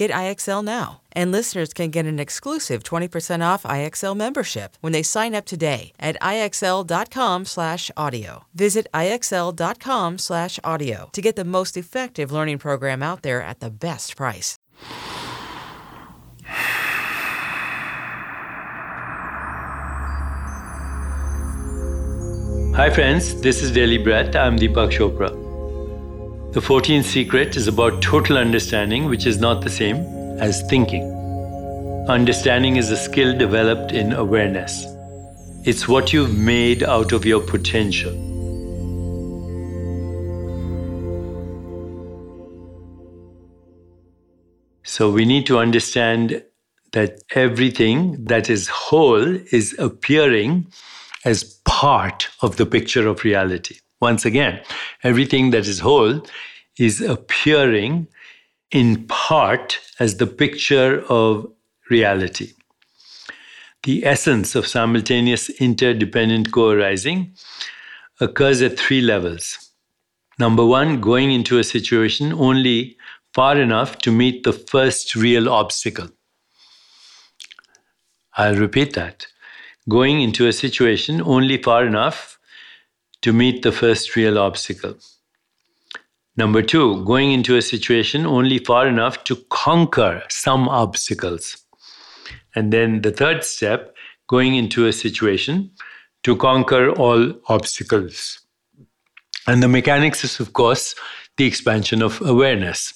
Get IXL now. And listeners can get an exclusive 20% off IXL membership when they sign up today at IXL.com/audio. Visit IXL.com/audio to get the most effective learning program out there at the best price. Hi, friends, this is Daily Breath. I'm Deepak Chopra. The 14th secret is about total understanding, which is not the same as thinking. Understanding is a skill developed in awareness, it's what you've made out of your potential. So, we need to understand that everything that is whole is appearing as part of the picture of reality. Once again, everything that is whole is appearing in part as the picture of reality. The essence of simultaneous interdependent co arising occurs at three levels. Number one, going into a situation only far enough to meet the first real obstacle. I'll repeat that going into a situation only far enough to meet the first real obstacle. Number two, going into a situation only far enough to conquer some obstacles. And then the third step, going into a situation to conquer all obstacles. And the mechanics is, of course, the expansion of awareness.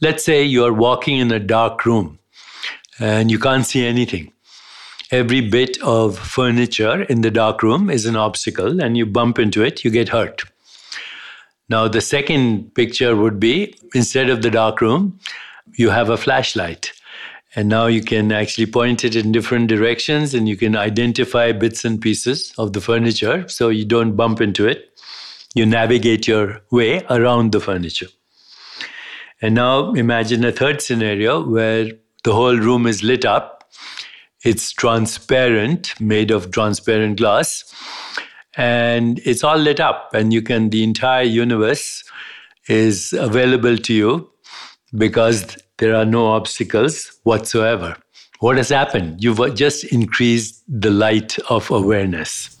Let's say you're walking in a dark room and you can't see anything every bit of furniture in the dark room is an obstacle and you bump into it, you get hurt. Now, the second picture would be instead of the dark room, you have a flashlight. And now you can actually point it in different directions and you can identify bits and pieces of the furniture so you don't bump into it. You navigate your way around the furniture. And now imagine a third scenario where the whole room is lit up it's transparent, made of transparent glass, and it's all lit up, and you can, the entire universe is available to you because there are no obstacles whatsoever. What has happened? You've just increased the light of awareness.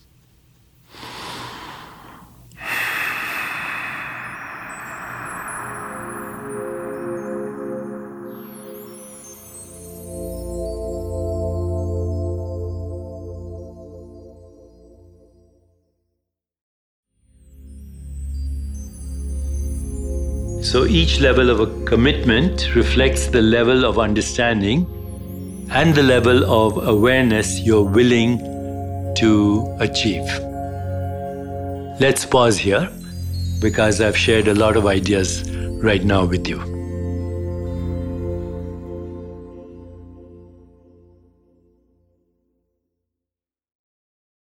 So each level of a commitment reflects the level of understanding and the level of awareness you're willing to achieve. Let's pause here because I've shared a lot of ideas right now with you.